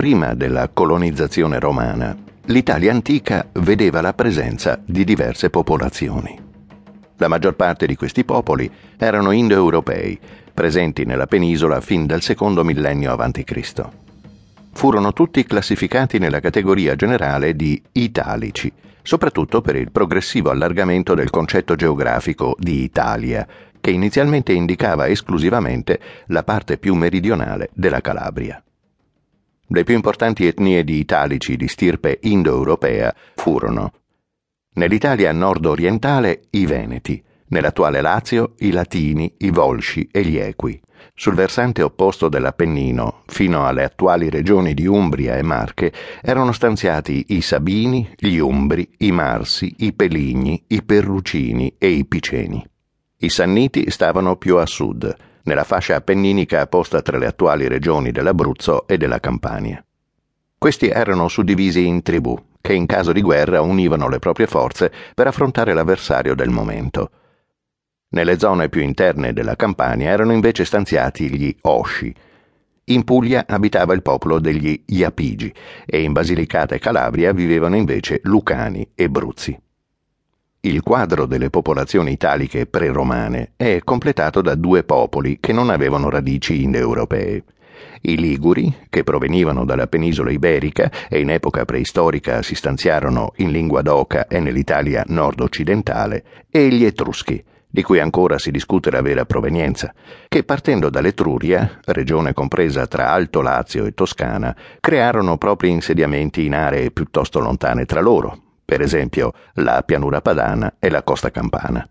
prima della colonizzazione romana, l'Italia antica vedeva la presenza di diverse popolazioni. La maggior parte di questi popoli erano indoeuropei, presenti nella penisola fin dal secondo millennio a.C. Furono tutti classificati nella categoria generale di italici, soprattutto per il progressivo allargamento del concetto geografico di Italia, che inizialmente indicava esclusivamente la parte più meridionale della Calabria. Le più importanti etnie di italici di stirpe indoeuropea furono nell'Italia nord-orientale i Veneti, nell'attuale Lazio i Latini, i Volsci e gli Equi. Sul versante opposto dell'Appennino, fino alle attuali regioni di Umbria e Marche, erano stanziati i Sabini, gli Umbri, i Marsi, i Peligni, i Perrucini e i Piceni. I Sanniti stavano più a sud, nella fascia appenninica posta tra le attuali regioni dell'Abruzzo e della Campania. Questi erano suddivisi in tribù, che in caso di guerra univano le proprie forze per affrontare l'avversario del momento. Nelle zone più interne della Campania erano invece stanziati gli Osci. In Puglia abitava il popolo degli Iapigi e in Basilicata e Calabria vivevano invece Lucani e Bruzzi. Il quadro delle popolazioni italiche pre-romane è completato da due popoli che non avevano radici indoeuropee. I Liguri, che provenivano dalla penisola iberica e in epoca preistorica si stanziarono in lingua d'oca e nell'Italia nord-occidentale, e gli Etruschi, di cui ancora si discute la vera provenienza, che partendo dall'Etruria, regione compresa tra Alto Lazio e Toscana, crearono propri insediamenti in aree piuttosto lontane tra loro, per esempio la pianura padana e la costa campana.